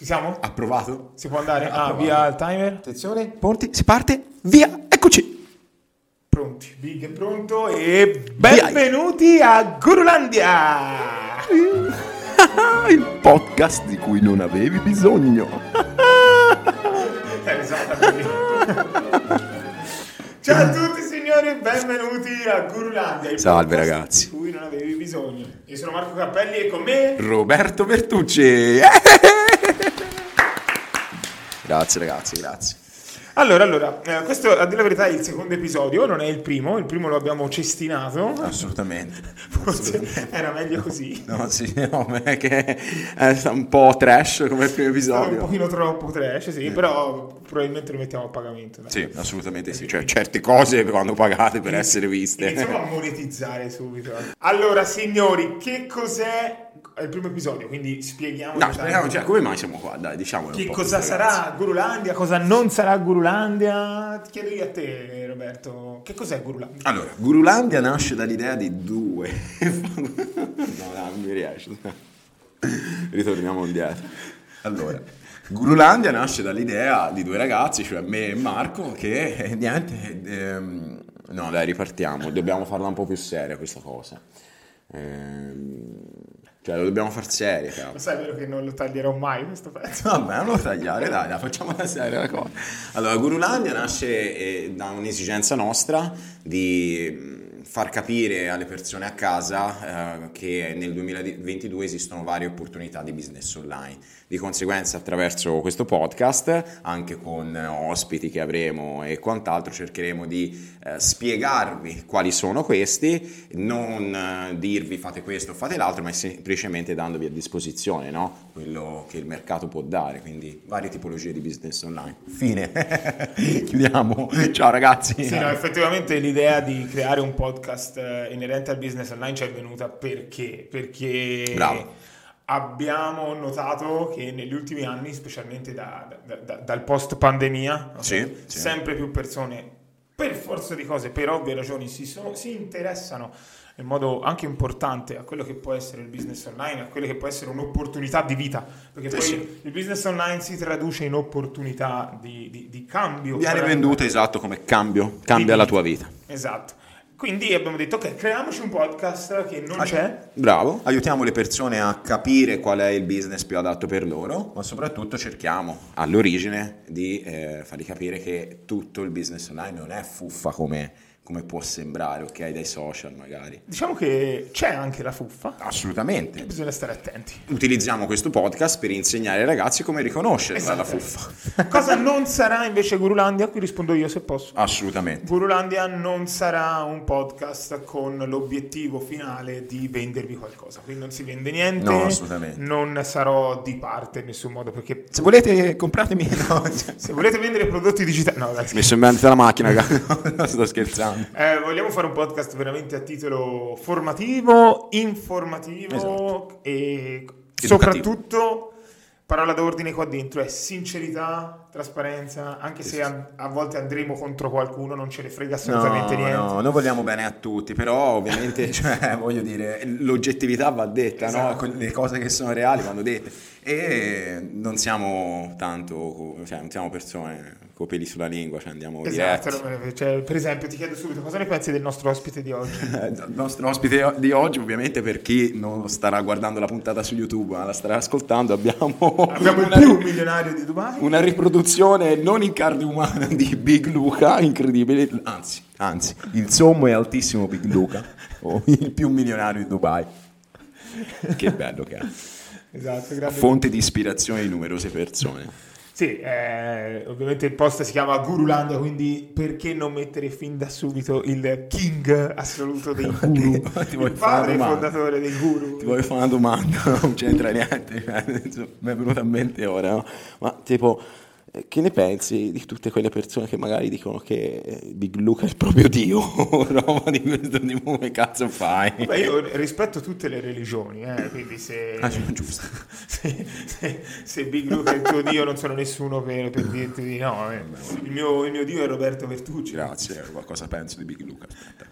Ci siamo? Approvato? Si può andare? Ah, Approvato. via il timer. Attenzione, ponti, si parte, via, eccoci! Pronti, Big è pronto e benvenuti a Gurulandia! Il podcast di cui non avevi bisogno. Eh. Ciao a tutti signori, benvenuti a Gurulandia. il Salve, ragazzi. Di cui non avevi bisogno. Io sono Marco Cappelli e con me... Roberto Bertucci. Grazie ragazzi, grazie. Allora, allora, eh, questo a dire la verità è il secondo episodio, non è il primo, il primo lo abbiamo cestinato, Assolutamente. forse era meglio così. No, sì, no, è che è un po' trash come il primo È stato un episodio. pochino troppo trash, sì, però probabilmente lo mettiamo a pagamento. dai. Sì, assolutamente sì. Cioè, certe cose vanno pagate per essere viste. Iniziamo a monetizzare subito. Allora, signori, che cos'è è il primo episodio? Quindi spieghiamo. No, speriamo, cioè, come mai siamo qua? Dai, diciamolo. che cosa sarà Gurulandia, cosa non sarà Gurulandia. Ti chiedo io a te, Roberto, che cos'è Gurulandia? Allora, Gurulandia nasce dall'idea di due. no, no, non mi riesce. Ritorniamo indietro. Allora, Gurulandia nasce dall'idea di due ragazzi, cioè me e Marco, che eh, niente. ehm, no, dai, ripartiamo. Dobbiamo farla un po' più seria questa cosa. Ehm, cioè, lo dobbiamo far seria, cavolo. Lo sai vero che non lo taglierò mai questo pezzo? Vabbè, non lo tagliare, dai, dai, facciamo la seria la cosa. Allora, Gurulandia nasce eh, da un'esigenza nostra di far capire alle persone a casa eh, che nel 2022 esistono varie opportunità di business online. Di conseguenza, attraverso questo podcast, anche con ospiti che avremo e quant'altro, cercheremo di eh, spiegarvi quali sono questi, non eh, dirvi fate questo o fate l'altro, ma semplicemente dandovi a disposizione no? quello che il mercato può dare, quindi varie tipologie di business online. Fine. Chiudiamo. Ciao ragazzi. Sì, no, effettivamente l'idea di creare un podcast eh, inerente al business online ci è venuta perché? Perché Bravo. abbiamo notato che negli ultimi anni, specialmente da- da- da- dal post pandemia, Sì, sì. sempre più persone, per forza di cose, per ovvie ragioni, si, sono- si interessano in modo anche importante a quello che può essere il business online, a quello che può essere un'opportunità di vita, perché poi sì. il business online si traduce in opportunità di, di- di cambio. Viene venduta esatto come cambio, cambia la tua vita. Esatto. Quindi abbiamo detto, ok, creiamoci un podcast che non c'è. Bravo, aiutiamo le persone a capire qual è il business più adatto per loro, ma soprattutto cerchiamo all'origine di eh, fargli capire che tutto il business online non è fuffa come, come può sembrare, ok, dai social magari. Diciamo che c'è anche la fuffa, Assolutamente. bisogna stare attenti. Utilizziamo questo podcast per insegnare ai ragazzi come riconoscere la fuffa. Cosa non sarà invece Gurulandia? Qui rispondo io se posso. Assolutamente. Gurulandia non sarà un podcast con l'obiettivo finale di vendervi qualcosa, quindi non si vende niente, No, assolutamente. non sarò di parte in nessun modo, perché Se volete compratemi... No, se volete vendere prodotti digitali... No, dai, in mente la macchina, raga. sto scherzando. Eh, vogliamo fare un podcast veramente a titolo formativo, informativo Esatto. e Educativo. soprattutto, parola d'ordine qua dentro, è sincerità, trasparenza, anche se a, a volte andremo contro qualcuno, non ce ne frega assolutamente no, niente. No, noi vogliamo bene a tutti, però ovviamente, cioè, voglio dire, l'oggettività va detta, no? Esatto. Que- Le cose che sono reali vanno dette. E non siamo tanto, cioè, non siamo persone con peli sulla lingua, cioè andiamo Esatto, diretti. cioè, per esempio ti chiedo subito cosa ne pensi del nostro ospite di oggi? Il nostro ospite di oggi, ovviamente, per chi non starà guardando la puntata su YouTube, ma la starà ascoltando, abbiamo, Abbiamo il una, più milionario di Dubai. una riproduzione non in carne umana di Big Luca, incredibile, anzi, anzi, il sommo e altissimo Big Luca, o il più milionario di Dubai. Che bello che è. Esatto. Fonte di ispirazione di numerose persone. Sì, eh, ovviamente il post si chiama Gurulandia, quindi perché non mettere fin da subito il king assoluto dei guru? Ti vuoi il padre fondatore dei guru. Ti voglio fare una domanda, non c'entra niente, mi è venuta in mente ora, no? ma tipo, che ne pensi di tutte quelle persone che magari dicono che eh, Big Luca è il proprio dio, roba di questo tipo, come cazzo fai? Beh, io rispetto tutte le religioni, eh, quindi se, Ah, se, se- se Big Luca è il tuo dio non sono nessuno per, per dirti di no. eh. Il, mio, il mio dio è Roberto Vertucci. Grazie, cosa penso di Big Luca? Aspetta.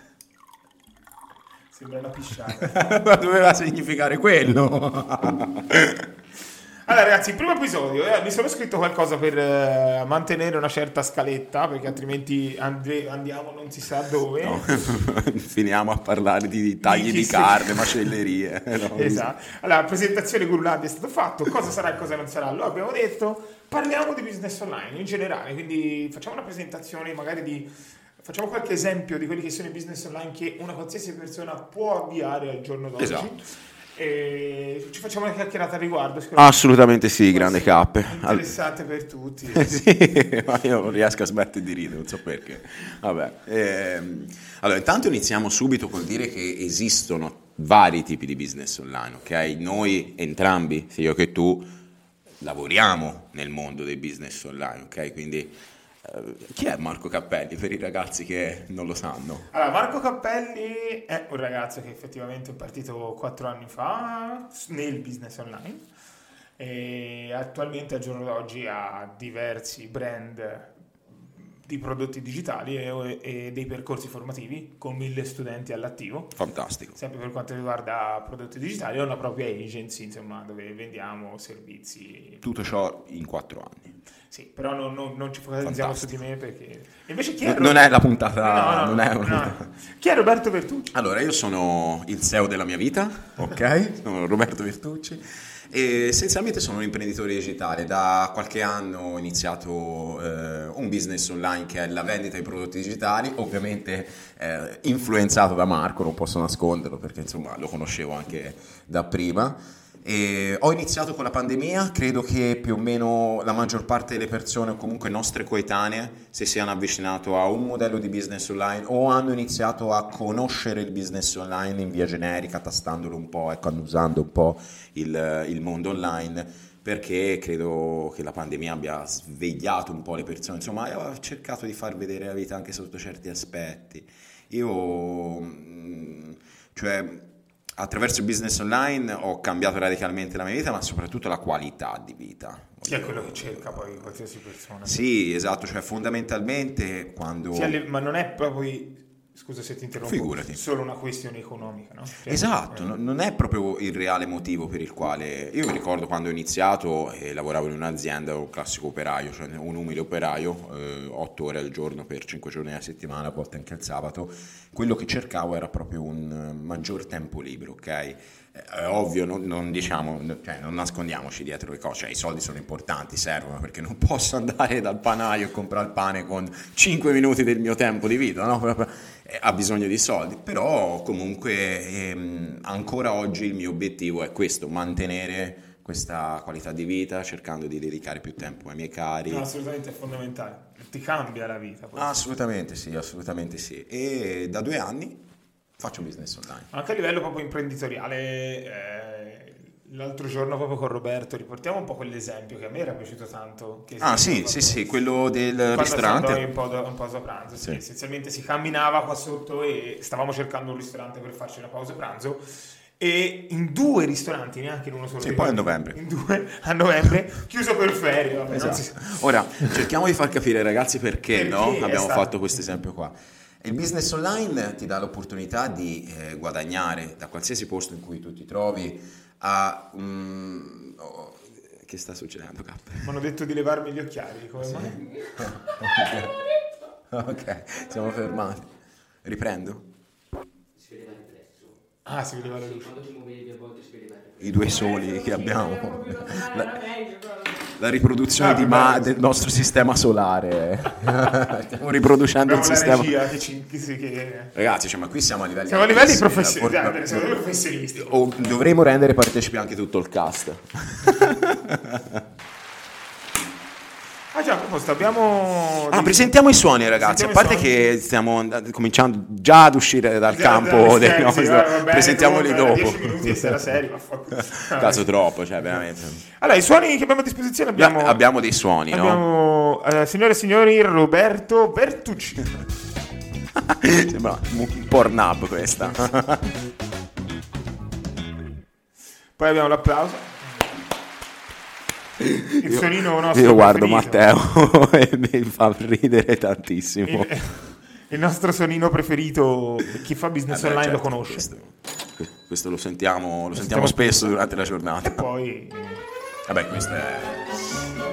Sembra una pisciata. Ma doveva significare quello. Allora, ragazzi, il primo episodio, eh, mi sono scritto qualcosa per eh, mantenere una certa scaletta, perché altrimenti andre- andiamo non si sa dove. No. Finiamo a parlare di tagli Di di, carne, macellerie. no? Esatto. Allora, presentazione Gurulandi è stato fatto, cosa sarà e cosa non sarà. Lo abbiamo detto, parliamo di business online in generale, quindi facciamo una presentazione magari di... Facciamo qualche esempio di quelli che sono i business online che una qualsiasi persona può avviare al giorno d'oggi. Esatto. E ci facciamo una chiacchierata al riguardo. Assolutamente sì, grande cappe. Interessante per tutti. sì, ma io non riesco a smettere di ridere, non so perché. Vabbè. ehm, allora, intanto iniziamo subito col dire che esistono vari tipi di business online, ok? Noi entrambi, sia io che tu, lavoriamo nel mondo dei business online, ok? Quindi chi è Marco Cappelli per i ragazzi che non lo sanno? Allora, Marco Cappelli è un ragazzo che effettivamente è partito quattro anni fa nel business online e attualmente al giorno d'oggi ha diversi brand di prodotti digitali e, e dei percorsi formativi con mille studenti all'attivo. Fantastico. Sempre per quanto riguarda prodotti digitali, ho una propria agency, insomma, dove vendiamo servizi. Tutto ciò in quattro anni. Sì, però non, non- non ci focalizziamo su di me perché... Invece chi è Non è la puntata... No, no, non è una-. Chi è Roberto Bertucci? Allora, io sono il CEO della mia vita, ok? Sono Roberto Virtucci e essenzialmente sono un imprenditore digitale. Da qualche anno ho iniziato eh, un business online che è la vendita di prodotti digitali, ovviamente eh, influenzato da Marco, non posso nasconderlo perché insomma lo conoscevo anche da prima. E ho iniziato con la pandemia, credo che più o meno la maggior parte delle persone o comunque nostre coetanee si siano avvicinato a un modello di business online o hanno iniziato a conoscere il business online in via generica, tastandolo un po', ecco, annusando un po' il, il mondo online perché credo che la pandemia abbia svegliato un po' le persone, insomma, ho cercato di far vedere la vita anche sotto certi aspetti. Io, mm, cioè, attraverso il business online ho cambiato radicalmente la mia vita, ma soprattutto la qualità di vita. Chi è quello che cerca poi qualsiasi persona? Sì, esatto, cioè fondamentalmente quando... Le- ma non è proprio, scusa se ti interrompo, Figurati. solo una questione economica, no? Cioè, Esatto, eh, no- non è proprio il reale motivo per il quale io mi ricordo quando ho iniziato e lavoravo in un'azienda, ero un classico operaio, cioè un umile operaio, eh, 8 ore al giorno per 5 giorni alla settimana, a volte anche il sabato. Quello che cercavo era proprio un eh, maggior tempo libero, ok? Eh, È ovvio, non, non diciamo, cioè, non nascondiamoci dietro le cose, cioè, i soldi sono importanti, servono perché non posso andare dal panaio e comprare il pane con 5 minuti del mio tempo di vita, no? Eh, ha bisogno di soldi, però comunque ehm, ancora oggi il mio obiettivo è questo, mantenere questa qualità di vita cercando di dedicare più tempo ai miei cari. no, assolutamente è fondamentale, ti cambia la vita. poi. Assolutamente sì, assolutamente sì. E da due anni faccio business online. Anche a livello proprio imprenditoriale, eh, l'altro giorno proprio con Roberto riportiamo un po' quell'esempio che a me era piaciuto tanto. Ah sì, sì, sì, quello del Quando ristorante. un po' da- un pausa pranzo, sì. Sì. essenzialmente si camminava qua sotto e stavamo cercando un ristorante per farci una pausa pranzo e in due ristoranti, neanche in uno solo. Sì, poi a novembre. In due a novembre, chiuso per ferie. Vabbè, non si- Esatto. Ora, cerchiamo di far capire ai ragazzi perché, Perché no? abbiamo stato- fatto questo esempio qua. Il business online ti dà l'opportunità di eh, guadagnare da qualsiasi posto in cui tu ti trovi a... mm, oh, che sta succedendo, Cap? Mi hanno detto di levarmi gli occhiali, come mai? ok, siamo fermati. Riprendo? Si vedeva il prezzo. Ah, si vedeva la Sì, luce. quando ti muovevi a volte si vedeva il prezzo. I due soli che abbiamo. La, la riproduzione Ah, di ma- del nostro sistema solare. Stiamo riproducendo Abbiamo il sistema. regia che ci... che si- che- Ragazzi, cioè, ma qui siamo a livelli Siamo a livelli professionisti, dai, siamo a livelli professionisti. Dovremmo rendere partecipi anche tutto il cast. Ah già, a proposito, abbiamo... Ah, presentiamo i suoni, ragazzi. A parte che stiamo and- cominciando già ad uscire dal campo dai, dei sì, nostri. sì, va bene, Presentiamoli dopo. 10 minuti e sarà serio, vaffanculo. Caso troppo, cioè, veramente. Allora, i suoni che abbiamo a disposizione abbiamo... Abbiamo, dei suoni, no? abbiamo, eh, signore e signori, Roberto Bertucci. Sembra un Pornhub questa. Poi abbiamo l'applauso. Il suonino nostro Io guardo preferito. Matteo e mi fa ridere tantissimo. Il, il nostro suonino preferito, chi fa business Eh beh, online lo certo, conosce. Questo, questo lo sentiamo, lo sentiamo sentiamo spesso durante la giornata. E poi... Vabbè, questo è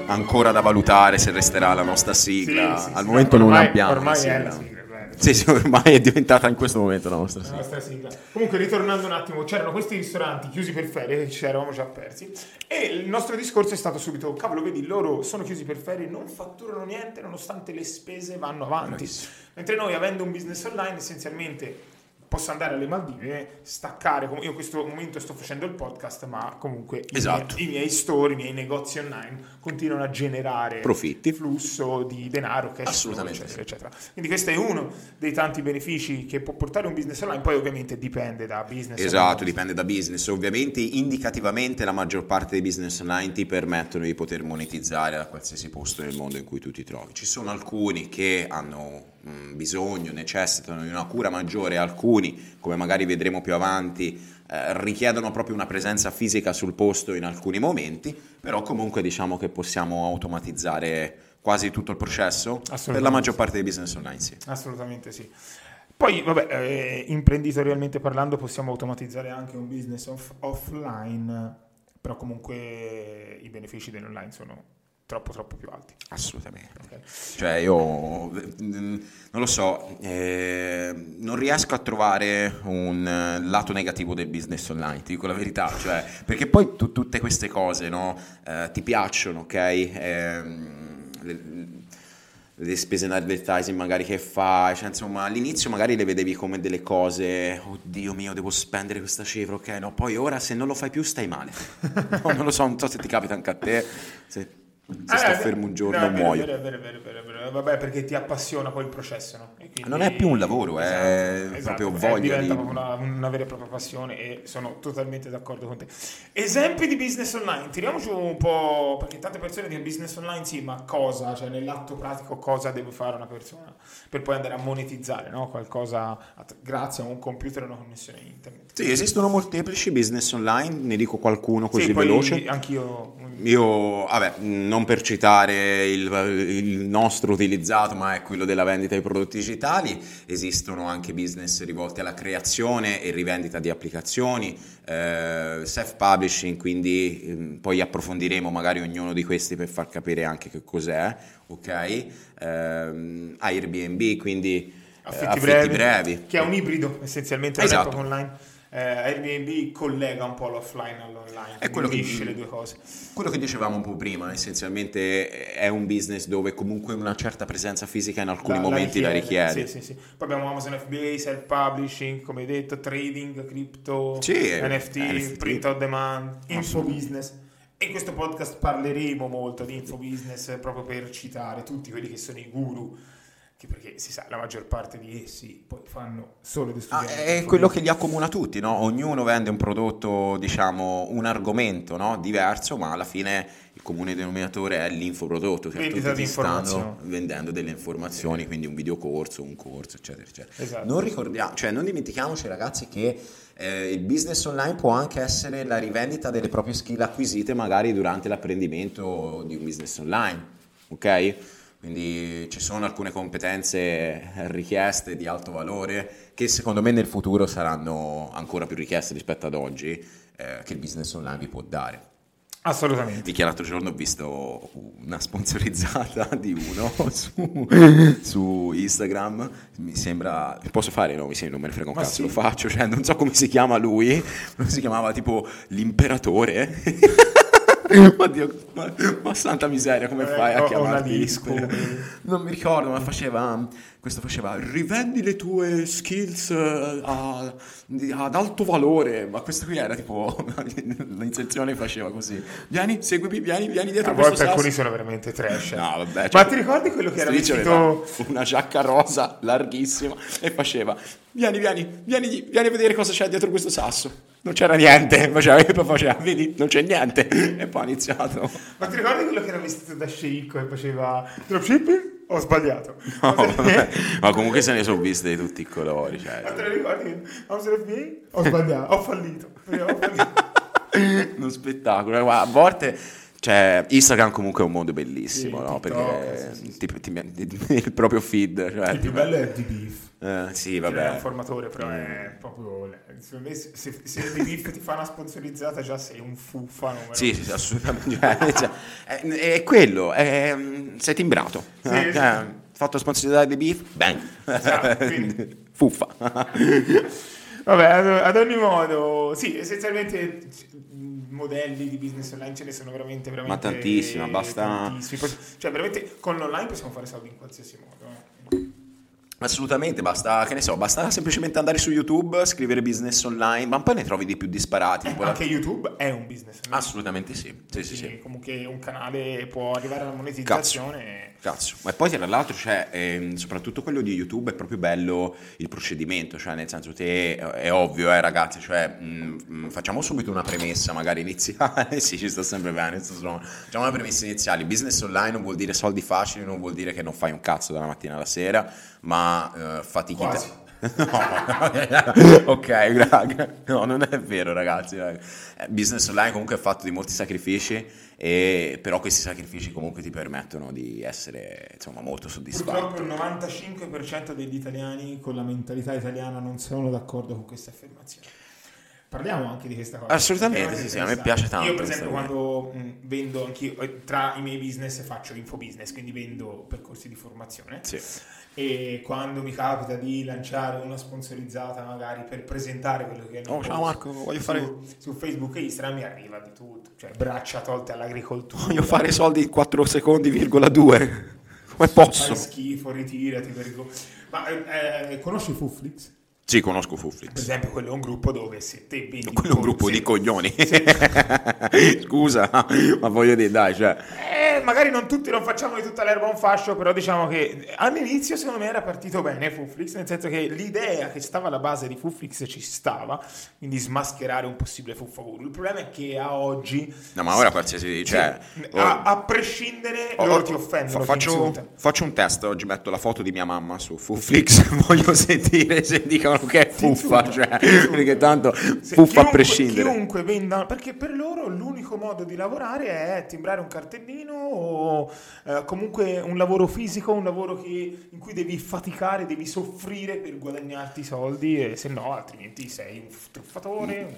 ancora da valutare se resterà la nostra sigla. Sì, sì, Al sì, momento ormai- non abbiamo. Ormai sigla. è la sigla. Sì, sì, ormai è diventata in questo momento la nostra La sigla. nostra sigla. Comunque, ritornando un attimo, c'erano questi ristoranti chiusi per ferie, che ci eravamo già persi, e il nostro discorso è stato subito, cavolo, vedi, loro sono chiusi per ferie, non fatturano niente, nonostante le spese vanno avanti. Mentre noi, avendo un business online, essenzialmente posso andare alle Maldive, staccare, io in questo momento sto facendo il podcast, ma comunque i, Esatto. miei, i miei store, i miei negozi online continuano a generare Profitti. flusso di denaro, cash eccetera, eccetera. Quindi questo è uno dei tanti benefici che può portare un business online, poi ovviamente dipende da business. Esatto, online. dipende da business. Ovviamente, indicativamente, la maggior parte dei business online ti permettono di poter monetizzare da qualsiasi posto nel mondo in cui tu ti trovi. Ci sono alcuni che hanno mh, bisogno, necessitano di una cura maggiore, alcuni, come magari vedremo più avanti, eh, richiedono proprio una presenza fisica sul posto in alcuni momenti, però comunque diciamo che possiamo automatizzare quasi tutto il processo per la maggior parte dei business online, sì. Assolutamente sì. Poi, vabbè, eh, imprenditorialmente parlando, possiamo automatizzare anche un business off- offline, però comunque i benefici dell'online sono troppo, troppo più alti. Assolutamente. ok? Cioè io mm, non lo so, eh, non riesco a trovare un eh, lato negativo del business online, ti dico la verità, cioè, perché poi tu- tutte queste cose no, eh, ti piacciono, ok? Ehm, le, le spese in advertising magari che fai, cioè, insomma all'inizio magari le vedevi come delle cose, oddio mio devo spendere questa cifra, ok? No, poi ora se non lo fai più stai male, No, non lo so, non so se ti capita anche a te, se, se Ah, sto fermo un giorno no, muoio. vero, vero, vero, vero. Vabbè, perché ti appassiona poi il processo, no? Quindi- Non è più un lavoro, è proprio eh, voglia diventa di- una, una vera e propria passione e sono totalmente d'accordo con te. Esempi di business online, tiriamo giù un po', perché tante persone dicono business online sì, ma cosa? Cioè nell'atto pratico cosa deve fare una persona per poi andare a monetizzare, no? Qualcosa att- grazie a un computer e una connessione internet. Sì, esistono molteplici business online, ne dico qualcuno così Sì, veloce. Anch'io... Io, vabbè, non per citare il, il nostro utilizzato, ma è quello della vendita di prodotti digitali, esistono anche business rivolti alla creazione e rivendita di applicazioni, eh, self-publishing, quindi ehm, poi approfondiremo magari ognuno di questi per far capire anche che cos'è, ok? Ehm, Airbnb, quindi eh, Affitti, affitti brevi, brevi. che è un ibrido essenzialmente Esatto. online Eh, Airbnb collega un po' l'offline all'online È quello che- unisce le due cose Quello che dicevamo un po' prima, essenzialmente è un business dove comunque una certa presenza fisica in alcuni momenti la richiede. Sì, sì, sì. Poi abbiamo Amazon FBA, self-publishing, come hai detto, trading, crypto, NFT, NFT. print on demand, info business. E in questo podcast parleremo molto di info business proprio per citare tutti quelli che sono i guru, che perché si sa, la maggior parte di essi poi fanno solo ed Ah, esclusivamente è quello che li accomuna tutti, no? Ognuno vende un prodotto, diciamo, un argomento no? diverso, ma alla fine il comune denominatore è l'infoprodotto, cioè Vendita tutti di ti stanno vendendo delle informazioni, quindi un videocorso, un corso, eccetera, eccetera. Esatto. Non ricordiamo, cioè non dimentichiamoci ragazzi che eh, il business online può anche essere la rivendita delle proprie skill acquisite magari durante l'apprendimento di un business online, ok? Quindi ci sono alcune competenze richieste di alto valore che secondo me nel futuro saranno ancora più richieste rispetto ad oggi eh, che il business online vi può dare. Assolutamente. Di che l'altro giorno ho visto una sponsorizzata di uno su, su Instagram. Mi sembra. Posso fare i nomi? Sì, non me ne frega un Ma cazzo, sì. lo faccio. Cioè, non so come si chiama lui. Si chiamava tipo l'imperatore. Oddio, ma, ma santa miseria, come Eh, fai a ho- ho chiamarti disco. Non mi ricordo, ma faceva. Questo faceva rivendi le tue skills eh, a- ad alto valore. Ma questo qui era tipo. L'inserzione faceva così. Vieni, seguimi, vieni, vieni dietro A questo volte alcuni sono veramente trash. No, vabbè, Ma cioè, ti ricordi quello che era vestito... una giacca rosa larghissima e faceva vieni vieni vieni vieni a vedere cosa c'è dietro questo sasso non c'era niente faceva, e poi faceva vedi non c'è niente e poi ha iniziato Ma ti ricordi quello che era vestito da sceicco e faceva dropshipping? Ho sbagliato. No, vabbè. ma comunque se ne sono viste di tutti i colori Ma te cioè. lo ricordi? Ho sbagliato, ho fallito. Ho fallito. uno spettacolo a volte Cioè, Instagram comunque è un mondo bellissimo, Sì, no? TikTok, Perché sì, sì, ti- ti- il proprio feed, cioè, Il più bello è Beef. eh, sì, Vabbè. È un formatore, però è proprio. Secondo me, se, se, Beef ti fa una sponsorizzata, già sei un fuffa. numero. Sì, sì, assolutamente. Cioè, cioè, è, è quello, è, sei timbrato. Sì, Eh, eh, fatto sponsorizzare di beef, bang. Esatto, Fuffa. Vabbè, ad, ogni modo, sì, essenzialmente modelli di business online ce ne sono veramente, veramente Ma tantissimi, basta- tantissimi. Cioè, veramente con l'online possiamo fare soldi in qualsiasi modo. eh. Assolutamente, basta, che ne so, basta semplicemente andare su YouTube, scrivere business online, ma poi ne trovi di più disparati. tipo la- Anche YouTube è un business online. Assolutamente sì, sì, sì, sì. Comunque un canale può arrivare alla monetizzazione. Cazzo, ma poi tra l'altro c'è, ehm, soprattutto quello di YouTube, è proprio bello il procedimento, cioè nel senso te è ovvio, eh ragazzi, cioè mh, mh, facciamo subito una premessa magari iniziale, sì ci sto sempre bene, solo- facciamo una premessa iniziale, business online non vuol dire soldi facili, non vuol dire che non fai un cazzo dalla mattina alla sera, ma eh. Quasi. No, ok, raga. No, non è vero, ragazzi. raga. Eh, Business online comunque è fatto di molti sacrifici, e, però questi sacrifici comunque ti permettono di essere insomma molto soddisfatti. Purtroppo il 95% degli italiani con la mentalità italiana non sono d'accordo con questa affermazione. Parliamo anche di questa cosa. Assolutamente, sì, sì, a me piace tanto Io, per esempio, quando mh, vendo anch'io, eh, tra i miei business faccio infobusiness, quindi vendo percorsi di formazione. Sì. E quando mi capita di lanciare una sponsorizzata, magari per presentare quello che è il mio Oh, ciao Marco, voglio su, fare- su Facebook e Instagram, mi arriva di tutto, cioè braccia tolte all'agricoltura. Voglio fare soldi in 4 secondi, virgola 2. Come posso? Fai schifo, ritirati. vergo- Ma eh, eh, conosci Fuflix? Sì, conosco Per Fuflix. esempio, quello è un gruppo dove se te vendi... Quello è un gruppo se- di coglioni. Scusa, ma voglio dire, dai, cioè... Eh, magari non tutti non facciamo di tutta l'erba un fascio, però diciamo che all'inizio secondo me era partito bene Fuflix, nel senso che l'idea che stava alla base di Fuflix ci stava, quindi smascherare un possibile fuffaguru. Il problema è che a oggi... No, ma ora qualsiasi... Cioè, oh- a, a prescindere Oh, loro oh, ti offendono, faccio, faccio un test oggi, metto la foto di mia mamma su Fuflix, voglio sentire se dicono che è fuffa, cioè, perché tanto Se fuffa a prescindere. Chiunque venda, perché per loro l'unico modo di lavorare è timbrare un cartellino o eh, comunque un lavoro fisico, un lavoro che- in cui devi faticare, devi soffrire per guadagnarti i soldi, e se no, altrimenti sei un truffatore. un-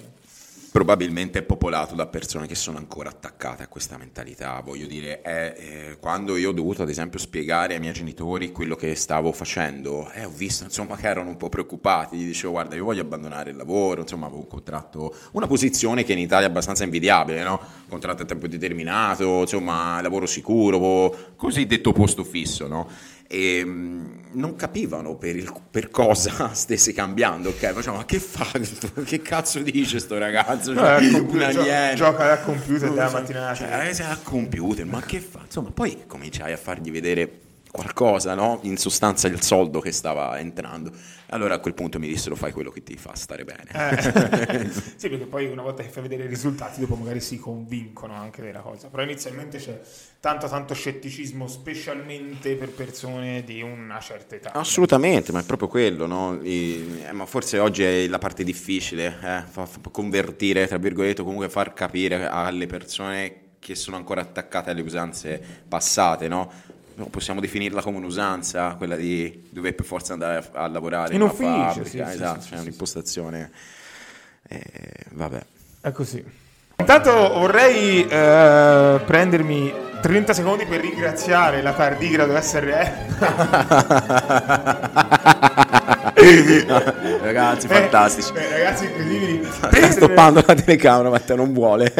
Probabilmente è popolato da persone che sono ancora attaccate a questa mentalità, voglio dire, è, eh, quando io ho dovuto ad esempio spiegare ai miei genitori quello che stavo facendo, eh, ho visto insomma che erano un po' preoccupati, gli dicevo guarda io voglio abbandonare il lavoro, insomma avevo un contratto, una posizione che in Italia è abbastanza invidiabile, no? contratto a tempo determinato, insomma lavoro sicuro, cosiddetto posto fisso, no? E mh, non capivano per, il- per cosa stesse cambiando, ok? Facciamo, ma che fa? Che cazzo dice sto ragazzo? No, è al computer, gio- gioca al computer Non dalla so, mattina alla sera. Cioè, eh, al computer, ma che fa? Insomma, poi cominciai a fargli vedere qualcosa, no? In sostanza il soldo che stava entrando. Allora a quel punto mi dissero fai quello che ti fa stare bene. Eh, sì, perché poi una volta che fai vedere i risultati, dopo magari si convincono anche della cosa. Però inizialmente c'è tanto, tanto scetticismo, specialmente per persone di una certa età. Assolutamente, ma è proprio quello, no? I- eh, ma forse oggi è la parte difficile, eh, fa- convertire, tra virgolette, comunque far capire alle persone che sono ancora attaccate alle usanze passate, no? Possiamo definirla come un'usanza, quella di dover per forza andare a, a lavorare In una ufficio, fabbrica, sì, esatto, sì, c'è sì, un'impostazione. eh, vabbè. È così. Intanto vorrei eh, prendermi 30 secondi per ringraziare la tardigrado SRE. Ragazzi, fantastici. Eh, ragazzi incredibili. Sta stoppando la telecamera, ma te non vuole.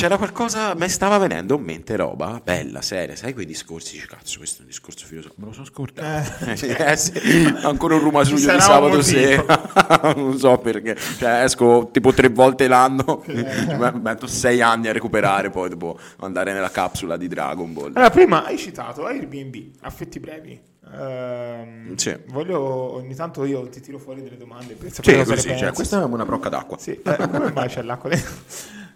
C'era qualcosa, mi stava venendo in mente roba bella, seria, sai quei discorsi, dici, cazzo, questo è un discorso filosofico, me lo sono scordato. Eh, sì, ancora un rumasuglio di sabato sera, non so perché, cioè esco tipo tre volte l'anno, mi metto sei anni a recuperare, poi devo andare nella capsula di Dragon Ball. Allora, prima hai citato Airbnb, affetti brevi. Ehm, Sì. Voglio ogni tanto io ti tiro fuori delle domande per Sì, sapere ne così, cioè, questa è una brocca d'acqua. Sì, eh, come mai c'è l'acqua dentro?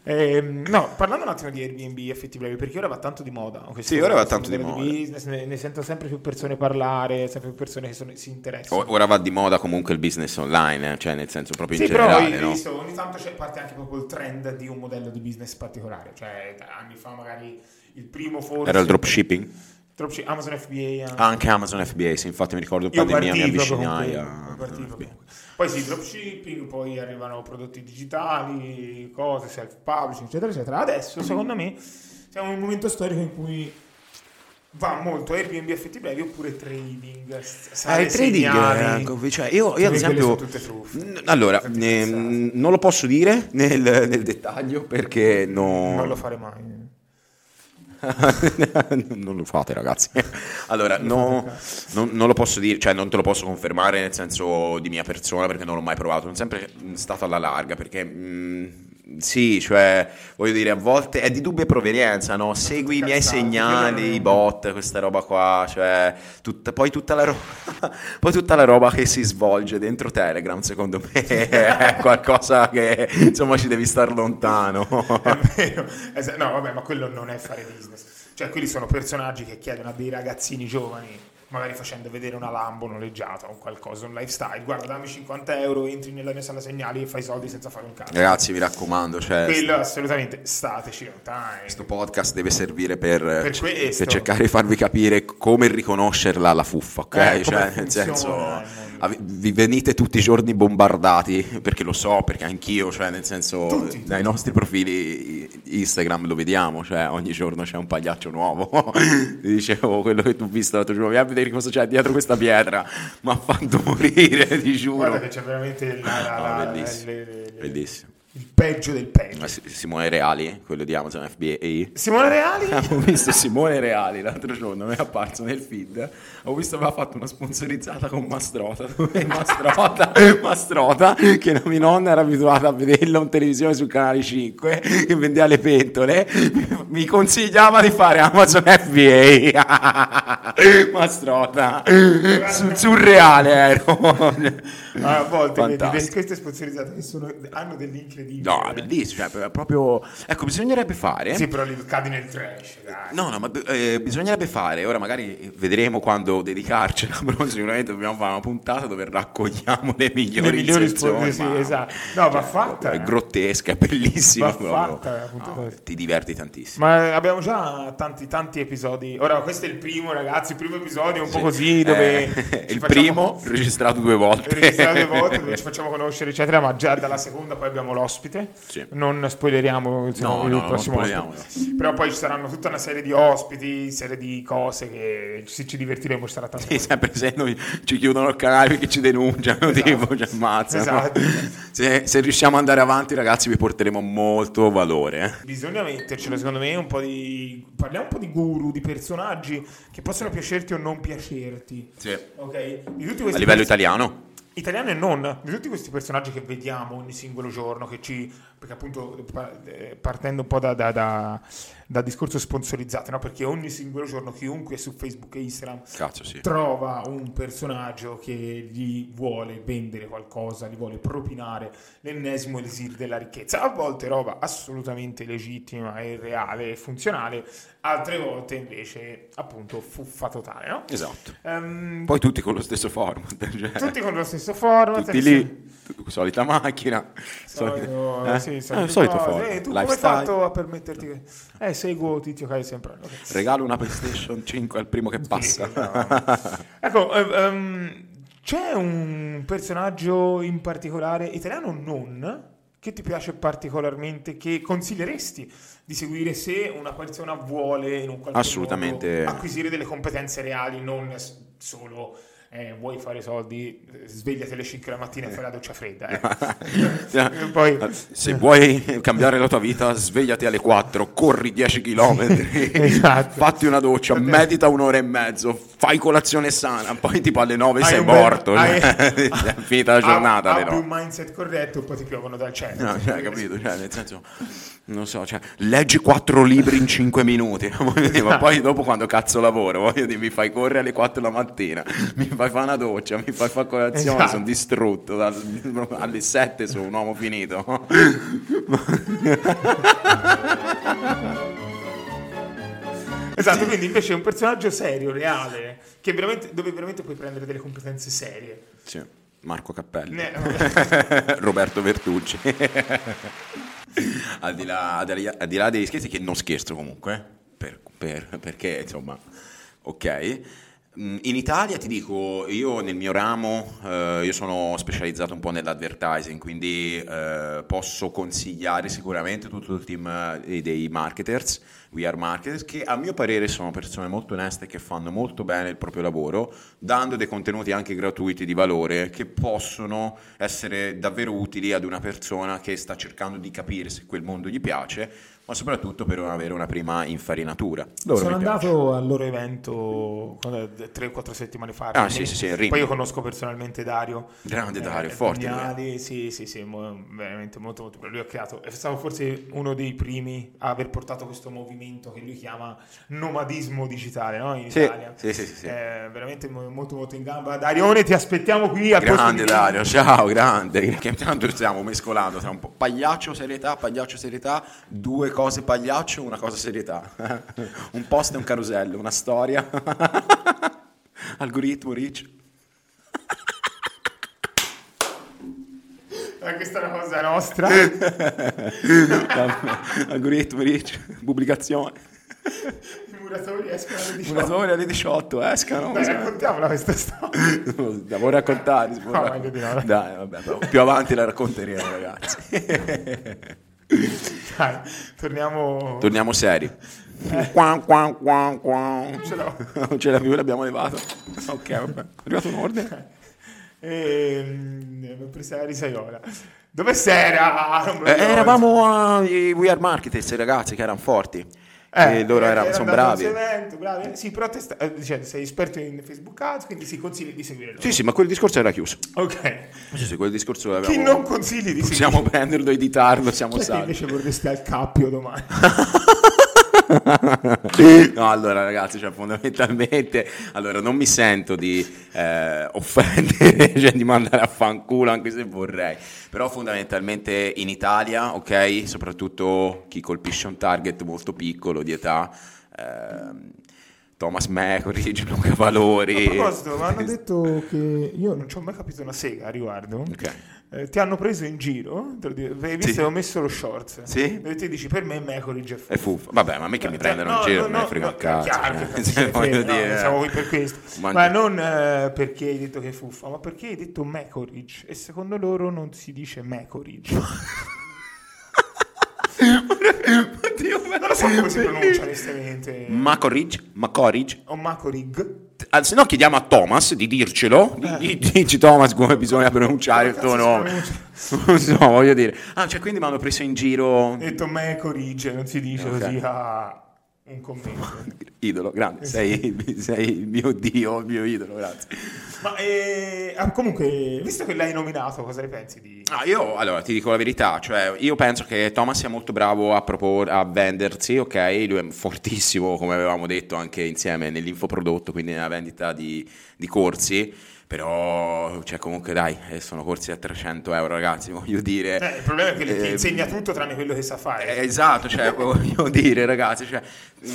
Ehm, no, parlando un attimo di Airbnb effettivamente, perché ora va tanto di moda. Sì, ora va tanto di moda. business, ne, ne sento sempre più persone parlare, sempre più persone che sono- si interessano. O- Ora va di moda comunque il business online, eh, cioè nel senso proprio in Sì, però generale, hai no? visto, ogni tanto c'è parte anche proprio il trend di un modello di business particolare, cioè anni fa magari il primo forse... Era il dropshipping? Dropship- Amazon FBA anche. Ah, anche Amazon FBA, sì, infatti mi ricordo Io pandemia mi avvicinai a... Poi sì, dropshipping, poi arrivano prodotti digitali, cose, self-publishing, eccetera, eccetera. Adesso, secondo me, siamo in un momento storico in cui va molto Airbnb affitti brevi oppure trading. Eh, il trading, segnali. ecco, cioè io, io ad esempio... N- Allora, Tutte ehm, non lo posso dire nel, nel dettaglio perché no... Non lo fare mai. non lo fate ragazzi. Allora, no, non, non lo posso dire, cioè non te lo posso confermare nel senso di mia persona perché non l'ho mai provato, sono sempre stato alla larga perché mm, sì, cioè voglio dire a volte è di dubbia provenienza, no? Segui i miei segnali, i bot, questa roba qua, cioè tutta- poi, tutta la ro- poi tutta la roba che si svolge dentro Telegram secondo me è qualcosa che insomma ci devi star lontano. È vero. Esa- No, vabbè, ma quello non è fare business. Cioè, quelli sono personaggi che chiedono a dei ragazzini giovani, magari facendo vedere una Lambo noleggiata o qualcosa, un lifestyle. Guarda, dammi 50 euro, entri nella mia sala segnali e fai soldi senza fare un cazzo. Ragazzi, mi raccomando, cioè Quello assolutamente stateci lontani. Questo podcast deve servire per, Per per cercare di farvi capire come riconoscerla la fuffa, ok? Eh, cioè, nel senso, ave- vi venite tutti i giorni bombardati, perché lo so, perché anch'io, cioè, nel senso, Tutti. dai nostri profili Instagram lo vediamo, cioè, ogni giorno c'è un pagliaccio nuovo. Ti dicevo, quello che tu hai visto l'altro giorno, vieni a vedere cosa c'è dietro questa pietra, mi ha fatto morire, ti giuro. Guarda che c'è veramente la- la- No, la- bellissimo, le- le- le- Bellissimo. Il peggio del peggio. Simone Reali, quello di Amazon FBA. Simone Reali? Ho visto Simone Reali l'altro giorno, mi è apparso nel feed. Ho visto che aveva fatto una sponsorizzata con Mastrota. Dove Mastrota, Mastrota, che mia nonna era abituata a vederlo in televisione sul canale 5, che vendeva le pentole, mi consigliava di fare Amazon FBA. Mastrota, surreale ero. A volte vedi, vedi queste sponsorizzate che sono- hanno dell'incredibile. No, è bellissimo, cioè, proprio... Ecco, bisognerebbe fare... Sì, però lì cadi nel trash, dai. No, no, ma eh, bisognerebbe fare, ora magari vedremo quando dedicarcela, però sicuramente dobbiamo fare una puntata dove raccogliamo le migliori, Le migliori sponsor- sì, ma- esatto. No, va fatta, È eh. grottesca, è bellissima. Va proprio. fatta, eh, No, così. ti diverti tantissimo. Ma abbiamo già tanti, tanti episodi. Ora, questo è il primo, ragazzi. Il primo episodio è un po' Sì. così. Dove Eh, il facciamo- primo registrato due volte. registrato due volte dove ci facciamo conoscere, eccetera. Ma già dalla seconda poi abbiamo l'ospite. Sì. Non spoileriamo il, No, il no, non prossimo ospite. Però poi ci saranno tutta una serie di ospiti, serie di cose che ci, ci divertiremo. Ci sarà tanto. Sì, sempre se noi ci chiudono il canale perché ci denunciano, tipo, ci ammazzano. Esatto. Se, se riusciamo ad andare avanti, ragazzi, vi porteremo molto valore. eh. Bisogna mettercelo, secondo me, un po' di. Parliamo un po' di guru, di personaggi che possono piacerti o non piacerti. Sì. Ok? A livello pers- italiano? Italiano e non, di tutti questi personaggi che vediamo ogni singolo giorno, che ci, perché appunto eh, partendo un po' da, da, da- dal discorso sponsorizzato, no? perché ogni singolo giorno chiunque su Facebook e Instagram Cazzo, sì. trova un personaggio che gli vuole vendere qualcosa, gli vuole propinare l'ennesimo elisir della ricchezza, a volte roba assolutamente legittima e reale e funzionale, altre volte invece appunto fuffa totale, no? Esatto. Ehm, Poi tutti con lo stesso format. cioè, tutti con lo stesso format, tutti lì, solita macchina, solita- Solito, eh? sì, Eh, solite solito format, Eh, tu come hai lifestyle. fatto a permetterti che... Eh, seguo Tizio Caio sempre. Regalo una PlayStation 5 al primo che passa. Ecco, ehm, c'è un personaggio in particolare, italiano o non, che ti piace particolarmente, che consiglieresti di seguire se una persona vuole in un qualche modo acquisire delle competenze reali, non solo... eh, vuoi fare soldi, svegliati alle 5 la mattina e fai la doccia fredda. eh. Poi, Se vuoi cambiare la tua vita, svegliati alle 4, corri 10 km, Esatto. fatti una doccia, medita un'ora e mezzo, fai colazione sana, poi tipo alle 9 Hai sei bel- morto. hai- è finita la giornata. alle Abbi 9. un mindset corretto poi ti piovono dal cielo. No, cioè, capito? Cioè, nel senso, non so, cioè, leggi quattro libri in cinque minuti, ma poi dopo quando cazzo lavoro, voglio dire, mi fai correre alle quattro la mattina, mi fai fare una doccia, mi fai fare colazione, esatto. sono distrutto, dal, alle sette sono un uomo finito. esatto, quindi invece è un personaggio serio, reale, veramente, dove veramente puoi prendere delle competenze serie. Sì. Marco Cappelli. Ne- Roberto Vertucci. al, di là, al di là- degli scherzi, che non scherzo comunque, per- per- perché insomma, ok. Mm, In Italia ti dico, io nel mio ramo, eh, io sono specializzato un po' nell'advertising, quindi eh, posso consigliare sicuramente tutto il team eh, dei marketers, We Are Marketers, che a mio parere sono persone molto oneste che fanno molto bene il proprio lavoro, dando dei contenuti anche gratuiti di valore che possono essere davvero utili ad una persona che sta cercando di capire se quel mondo gli piace, ma soprattutto per avere una prima infarinatura. Loro Sono andato al loro evento 3-4 settimane fa. Ah, sì, sì, sì. Poi io conosco personalmente Dario. Grande Dario, eh, forte lui, Pugnali, sì, sì, sì, mo- veramente molto, molto bravo. Lui ha creato, è stato forse uno dei primi a aver portato questo movimento che lui chiama nomadismo digitale, no? In Sì, Italia. sì, sì, sì, sì. Eh, veramente mo- molto, molto in gamba. Darione, ti aspettiamo qui posto Grande di- Dario, ciao, grande. Che tanto stiamo mescolando tra un po' pagliaccio, serietà, pagliaccio, serietà, due cose pagliaccio, una cosa serietà. un post e un carosello, una storia. Algoritmo rich. Questa è una cosa nostra. Algoritmo rich, pubblicazione. I muratori escono alle 18. Muratori alle 18, escano. Dai, raccontiamola questa storia. La vuoi raccontare? No, di no. Dai, vabbè, più avanti la racconteremo, ragazzi. Dai, torniamo... Torniamo seri. Qua, qua, qua, qua. Ce l'ho. Non ce l'ha più, l'abbiamo levato. Ok, vabbè. È arrivato un ordine. Ehm, ho preso la risaiola. Dove sei? Non Eh, eravamo ai We Are Marketers, ragazzi, che erano forti. Eh, e loro erano, era sono bravi. evento, bravi. Sì, però te sta- eh, cioè, sei esperto in Facebook Ads, quindi si consigli di seguire loro. Sì, sì, ma quel discorso era chiuso. Ok. Sì, sì, quel discorso Chi l'avevamo... non consigli di seguire? Possiamo prenderlo, editarlo, siamo Chi salvi. invece vorresti al cappio domani? No, allora ragazzi, cioè fondamentalmente, allora non mi sento di eh, offendere, cioè di mandare a fanculo anche se vorrei, però fondamentalmente in Italia, ok, soprattutto chi colpisce un target molto piccolo di età, ehm, Thomas Mecoridge, Luca Valori... A proposito, mi hanno detto che io non ci ho mai capito una sega a riguardo. Ok. Eh, ti hanno preso in giro, hai visto Sì. che ho messo lo shorts. Sì? E te dici per me Mecoridge è È fuffa. Vabbè, ma mica mi prendono in No, giro, no, me ne no, frega no, cazzo. chiaro cioè, che cazzo cioè, voglio dire, no, siamo qui per questo. Ma- Ma, non eh, perché hai detto che è fuffa, ma perché hai detto Mecoridge e secondo loro non si dice Mecoridge. Oddio, Non lo so come si pronuncia onestamente. Macoridge, Macoridge. O Macorig. Ah, Se no chiediamo a Thomas di dircelo, di, di- dici Thomas come bisogna pronunciare il tuo nome. Non so, voglio dire. Ah, cioè quindi mi hanno preso in giro. Ho detto Mecoridge, non si dice Ok. così a un commento. Idolo, grande, sei, sei il mio dio, il mio idolo, grazie. Ma eh, ah, comunque, visto che l'hai nominato, cosa ne pensi di... Ah, io allora ti dico la verità, cioè io penso che Thomas sia molto bravo a proporre, a vendersi, ok? Lui è fortissimo, come avevamo detto anche insieme nell'infoprodotto, quindi nella vendita di, di corsi, però cioè comunque dai, eh, sono corsi a 300 euro ragazzi, voglio dire... Eh, il problema è che ti eh, insegna tutto tranne quello che sa fare. Eh, Esatto, cioè, voglio dire, ragazzi, cioè,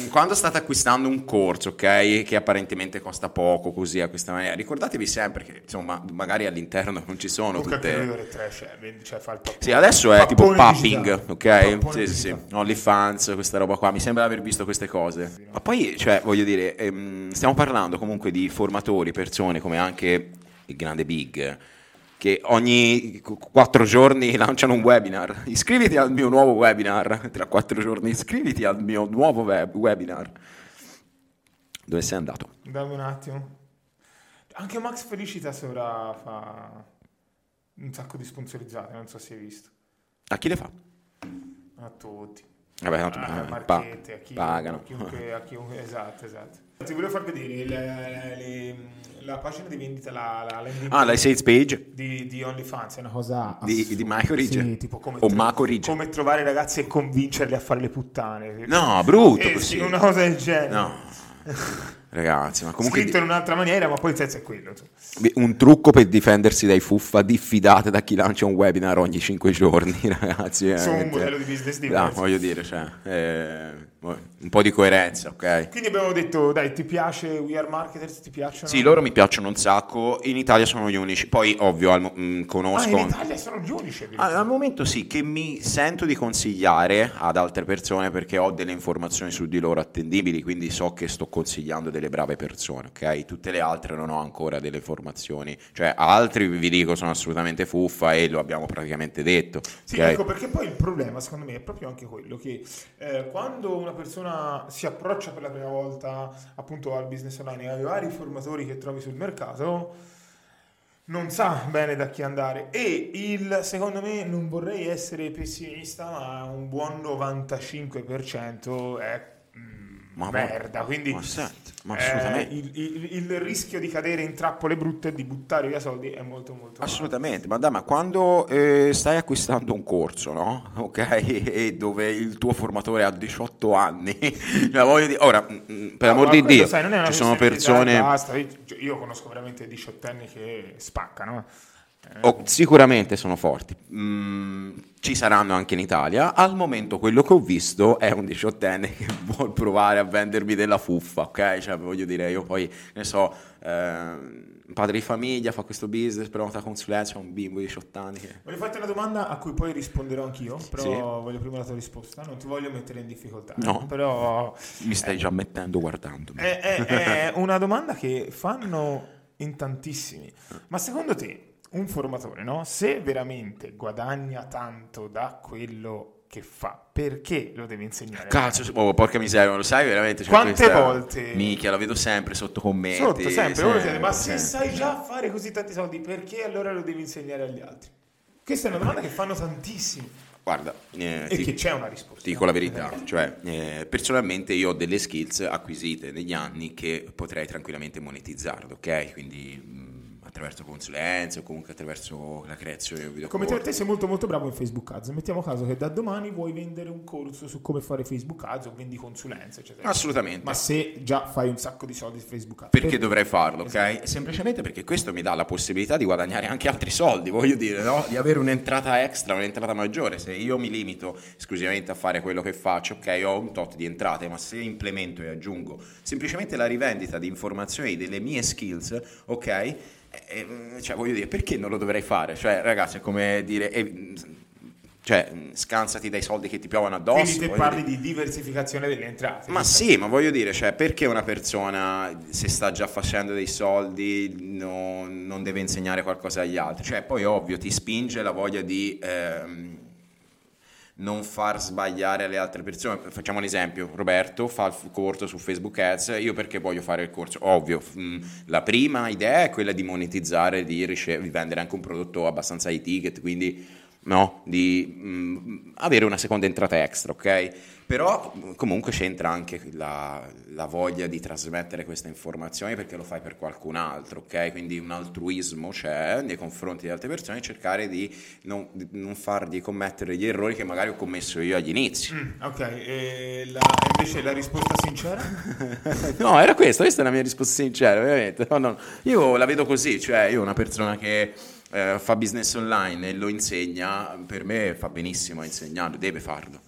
quando state acquistando un corso, ok, che apparentemente costa poco così a questa maniera, ricordatevi sempre che, insomma, magari all'interno non ci sono anche tutte... ore 3, cioè, cioè fa il pappone. Sì, adesso è tipo digitale. ok? Sì, sì, sì. OnlyFans, questa roba qua, mi sembra di aver visto queste cose. Ma poi, cioè, voglio dire, ehm, stiamo parlando comunque di formatori, persone come anche il grande Big, che ogni qu- quattro giorni lanciano un webinar. Iscriviti al mio nuovo webinar, tra quattro giorni, iscriviti al mio nuovo web- webinar. Dove sei andato? Dammi un attimo. Anche Max Felicitas ora fa un sacco di sponsorizzate, non so se hai visto. A chi le fa? A tutti. Vabbè, tanto, a pa- Marchette, a chiunque, pagano. A chiunque, a chiunque- esatto, esatto. Ti volevo far vedere le- le- la pagina di vendita, la, la Ah, la page sales page di, di OnlyFans è una cosa di, di Michael Ridge? Sì, tipo come, o tro- Marco Ridge? come trovare ragazzi e convincerli a fare le puttane. No, brutto Eh, così. sì, una cosa del genere. No. Ragazzi, ma comunque Scritto in un'altra maniera, ma poi il senso è quello. un trucco per difendersi dai fuffa, diffidate da chi lancia un webinar ogni 5 giorni, ragazzi. Su un modello di business No, diverso. voglio dire, cioè, eh, un po' di coerenza, ok? Quindi abbiamo detto, dai, ti piace We Are Marketers? Ti piacciono? Sì, loro mi piacciono un sacco, in Italia sono gli unici, poi ovvio al mh, Ah, conosco... in Italia sono gli unici. Ah, al momento sì, che mi sento di consigliare ad altre persone perché ho delle informazioni su di loro attendibili, quindi so che sto consigliando delle brave persone, ok? Tutte le altre non ho ancora delle informazioni, cioè altri vi dico sono assolutamente fuffa e lo abbiamo praticamente detto. Sì, ok? ecco perché poi il problema secondo me è proprio anche quello che eh, quando una persona si approccia per la prima volta appunto al business online ai vari formatori che trovi sul mercato non sa bene da chi andare. E il secondo me non vorrei essere pessimista ma un buon 95% è Ma- merda quindi ma senti, ma eh, assolutamente. il, il- il rischio di cadere in trappole brutte e di buttare via soldi è molto molto. Assolutamente, ma dai, ma quando eh, stai acquistando un corso, no? Ok, e dove il tuo formatore ha 18 anni, cioè, voglio dire, ora, mm, mm, per No, amor di Dio, sai, ci sono di persone, basta, io, io conosco veramente diciottenni che spaccano. Eh. oh, sicuramente sono forti, Mm, ci saranno anche in Italia, al momento quello che ho visto è un diciottenne che vuole provare a vendermi della fuffa, ok? Cioè, voglio dire, io poi, ne so, ehm, padre di famiglia, fa questo business, prenota consulenza, un bimbo di 18 anni che... Voglio farti una domanda a cui poi risponderò anch'io, però Sì. voglio prima la tua risposta. Non ti voglio mettere in difficoltà, No. però Mi stai già mettendo guardandomi. è, è- è una domanda che fanno in tantissimi. Ma secondo te un formatore, no? se veramente guadagna tanto da quello che fa, perché lo deve insegnare? Cazzo, oh, porca miseria, lo sai veramente? Cioè, Quante questa- volte? Minchia, la vedo sempre sotto commenti. Sotto sempre, uno chiede, ma se sempre. sai già fare così tanti soldi, perché allora lo devi insegnare agli altri? Questa è una domanda che fanno tantissimi Guarda, eh, e ti, che c'è una risposta. ti dico la verità, cioè, eh, personalmente io ho delle skills acquisite negli anni che potrei tranquillamente monetizzare, ok? Quindi mh, attraverso consulenze o comunque attraverso la creazione di un video Come te, te sei molto molto bravo in Facebook Ads. Mettiamo caso che da domani vuoi vendere un corso su come fare Facebook Ads o vendi consulenze, eccetera. Assolutamente. Ma se già fai un sacco di soldi su Facebook Ads, Perché per- dovrei farlo, ok? Esatto. Semplicemente perché questo mi dà la possibilità di guadagnare anche altri soldi, voglio dire, no? Di avere un'entrata extra, un'entrata maggiore. Se io mi limito esclusivamente a fare quello che faccio, ok, ho un tot di entrate, ma se implemento e aggiungo semplicemente la rivendita di informazioni delle mie skills, ok? Eh, eh, cioè, voglio dire, perché non lo dovrei fare? Cioè, ragazzi, è come dire... eh, cioè, scansati dai soldi che ti piovono addosso. Quindi te parli dire. di diversificazione delle entrate. Ma sì, ma voglio dire, cioè, perché una persona, se sta già facendo dei soldi, no- non deve insegnare qualcosa agli altri? Cioè, poi ovvio, ti spinge la voglia di ehm, non far sbagliare le altre persone. Facciamo un esempio, Roberto fa il corso su Facebook Ads, io perché voglio fare il corso? Ovvio, mh, la prima idea è quella di monetizzare, di, rice- di vendere anche un prodotto abbastanza high ticket, quindi no, di mh, avere una seconda entrata extra, ok? Però comunque c'entra anche la, la voglia di trasmettere queste informazioni perché lo fai per qualcun altro, ok? Quindi un altruismo c'è nei confronti di altre persone cercare di non, di non fargli commettere gli errori che magari ho commesso io agli inizi. Mm, ok, e la- invece la risposta sincera? No, era questo, questa è la mia risposta sincera, veramente. No, no, Io la vedo così, cioè io una persona che eh, fa business online e lo insegna, per me fa benissimo a insegnarlo, deve farlo.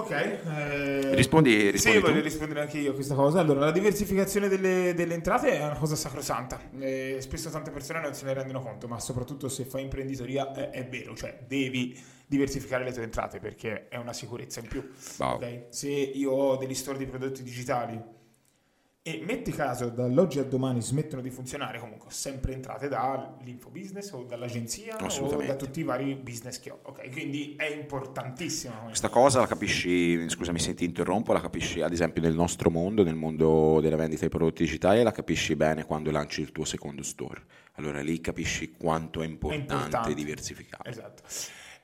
Ok. eh, Rispondi- rispondi Sì, tu. voglio rispondere anche io a questa cosa. Allora, la diversificazione delle, delle entrate è una cosa sacrosanta. Eh, spesso tante persone non se ne rendono conto, ma soprattutto se fai imprenditoria è, è vero, cioè devi diversificare le tue entrate perché è una sicurezza in più. Wow. ok? Se io ho degli store di prodotti digitali e metti caso dall'oggi al domani smettono di funzionare, comunque sempre entrate dall'info business o dall'agenzia o da tutti i vari business che ho. Ok, quindi è importantissima. Questa cosa la capisci, scusami se ti interrompo, la capisci ad esempio nel nostro mondo, nel mondo della vendita di prodotti digitali, la capisci bene quando lanci il tuo secondo store. Allora lì capisci quanto è importante, importante. diversificare. Esatto.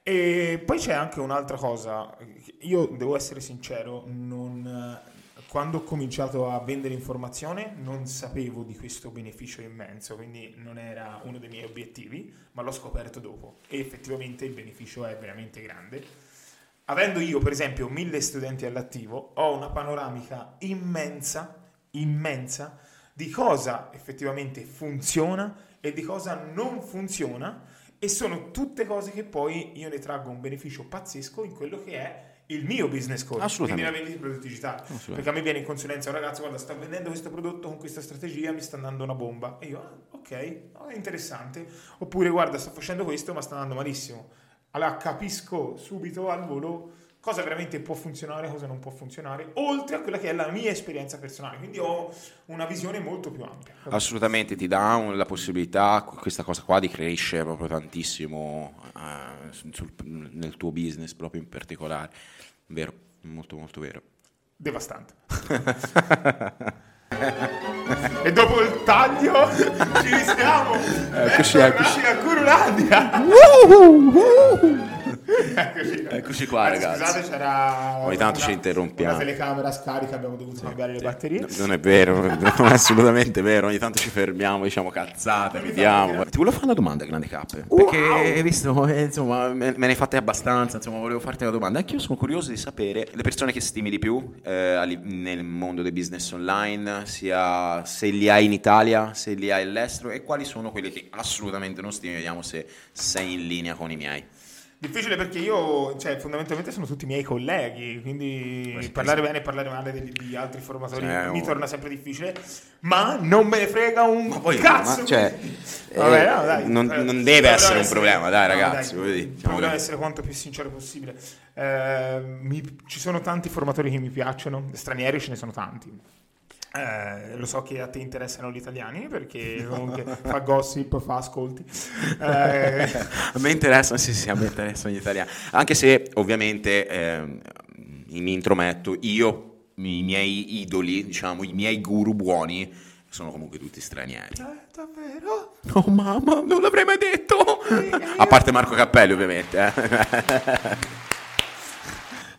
E poi c'è anche un'altra cosa, io devo essere sincero, non- quando ho cominciato a vendere informazione non sapevo di questo beneficio immenso, quindi non era uno dei miei obiettivi, ma l'ho scoperto dopo e effettivamente il beneficio è veramente grande. Avendo io per esempio mille studenti all'attivo, ho una panoramica immensa immensa di cosa effettivamente funziona e di cosa non funziona e sono tutte cose che poi io ne traggo un beneficio pazzesco in quello che è il mio business coach, quindi la vendita di prodotti digitali. Assolutamente. Perché a me viene in consulenza un ragazzo, guarda, sto vendendo questo prodotto con questa strategia, mi sta andando una bomba. E io, ah, ok, oh, è interessante. Oppure, guarda, sto facendo questo, ma sta andando malissimo. Allora capisco subito al volo cosa veramente può funzionare, cosa non può funzionare, oltre a quella che è la mia esperienza personale. Quindi ho una visione molto più ampia. Assolutamente ti dà un- la possibilità, questa cosa qua, di crescere proprio tantissimo eh, sul- nel tuo business, proprio in particolare. Vero, molto molto vero. Devastante. e dopo il taglio ci risiamo. Eccoci, Eccoci a Curulandia. Eccoci qua. Eccoci qua, Anzi, ragazzi. Scusate, c'era Ogni tanto una- ci interrompiamo. Una telecamera scarica, abbiamo dovuto cambiare le batterie. No, Non è vero, non è assolutamente vero. Ogni tanto ci fermiamo, diciamo cazzate, vediamo. Ti volevo fare una domanda, Grande Cap. Perché hai visto, eh, insomma, me, me ne hai fatte abbastanza. Insomma, volevo farti una domanda. Anch'io sono curioso di sapere le persone che stimi di più eh, nel mondo del business online, sia se li hai in Italia, se li hai all'estero e quali sono quelli che assolutamente non stimi. Vediamo se sei in linea con i miei. Difficile perché io, cioè, fondamentalmente sono tutti miei colleghi, quindi sì, parlare bene e parlare male di, di altri formatori Cioè, mi oh. torna sempre difficile, ma non me ne frega un Ma poi, cazzo. ma, cioè, Vabbè, eh, no, dai. non, Eh, non deve essere a un problema, dai no, ragazzi. dai, voglio dire, diciamo essere quanto più sincero possibile. Eh, mi- ci sono tanti formatori che mi piacciono, stranieri ce ne sono tanti. Eh, lo so che a te interessano gli italiani perché comunque fa gossip, fa ascolti. Eh, A me interessano, sì, sì, a me interessano gli italiani. Anche se ovviamente ehm, mi intrometto, io, i miei idoli, diciamo, i miei guru buoni, sono comunque tutti stranieri. eh, davvero? Oh mamma, non l'avrei mai detto! A parte Marco Cappelli, ovviamente. eh.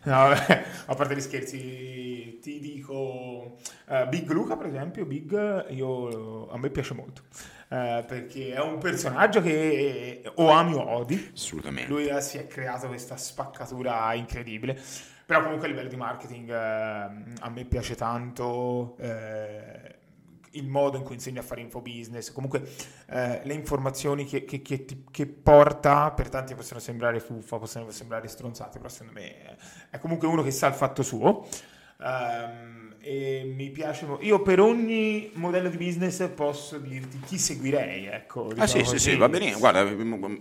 No, vabbè, a parte gli scherzi, ti dico eh, Big Luca, per esempio. Big, io, a me piace molto eh, perché è un personaggio che o ami o odi. Assolutamente. Lui eh, si è creato questa spaccatura incredibile. Però comunque a livello di marketing eh, a me piace tanto eh, il modo in cui insegna a fare infobusiness, comunque eh, le informazioni che, che- che ti- che porta, per tanti possono sembrare fuffa, possono sembrare stronzate, però secondo me è comunque uno che sa il fatto suo. Ehm, e mi piace mo- io per ogni modello di business posso dirti chi seguirei ecco Ah sì, diciamo sì, così. sì, va bene. Guarda,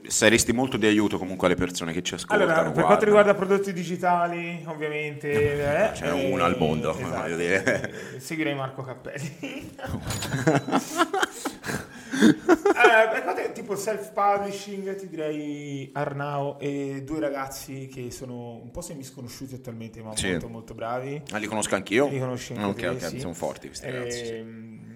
saresti molto di aiuto comunque alle persone che ci ascoltano. Allora, per guarda. quanto riguarda prodotti digitali, ovviamente eh, Ce n'è uno al mondo, dire. eh, Seguirei Marco Cappelli. Eh, è tipo self-publishing, ti direi Arnao e due ragazzi che sono un po' semisconosciuti attualmente, ma Sì. molto molto bravi. Ah, li conosco anch'io? Li conosci anche Ok, te, ok, sì. sono forti questi ragazzi. sì.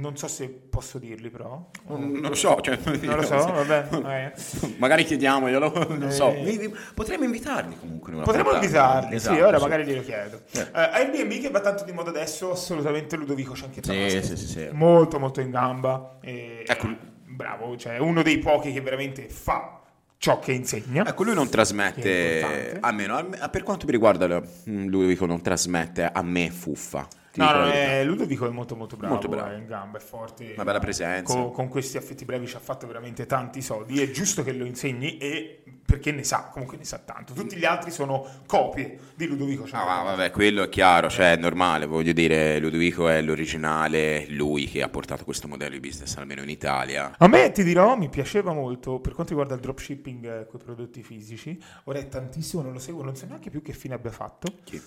Non so se posso dirli, però. Non lo so, cioè, Non lo so, vabbè. vabbè. Magari chiediamoglielo, non so. Eh. Potremmo invitarli comunque. Potremmo invitarli, Esatto, sì, ora sì. magari glielo chiedo. Eh. Eh, Airbnb che va tanto di moda adesso, assolutamente Ludovico Sì, Cianchetraschi. sì, sì, sì. Molto, molto in gamba. E, Ecco. Bravo, cioè uno dei pochi che veramente fa ciò che insegna. Ecco, lui non trasmette, almeno per quanto mi riguarda, lui non trasmette a me fuffa. No, no, eh, Ludovico è molto molto bravo, Molto bravo. è in gamba, è forte. Una bella presenza. Con, con questi affetti brevi ci ha fatto veramente tanti soldi. È giusto che lo insegni e perché ne sa, comunque ne sa tanto. Tutti gli altri sono copie di Ludovico Ah, Cianchetraschi. ma vabbè, quello è chiaro, cioè è normale, voglio dire, Ludovico è l'originale, lui che ha portato questo modello di business almeno in Italia. A me ti dirò, mi piaceva molto per quanto riguarda il dropshipping eh, con i prodotti fisici. Ora è tantissimo, non lo seguo, non so neanche più che fine abbia fatto. Chi?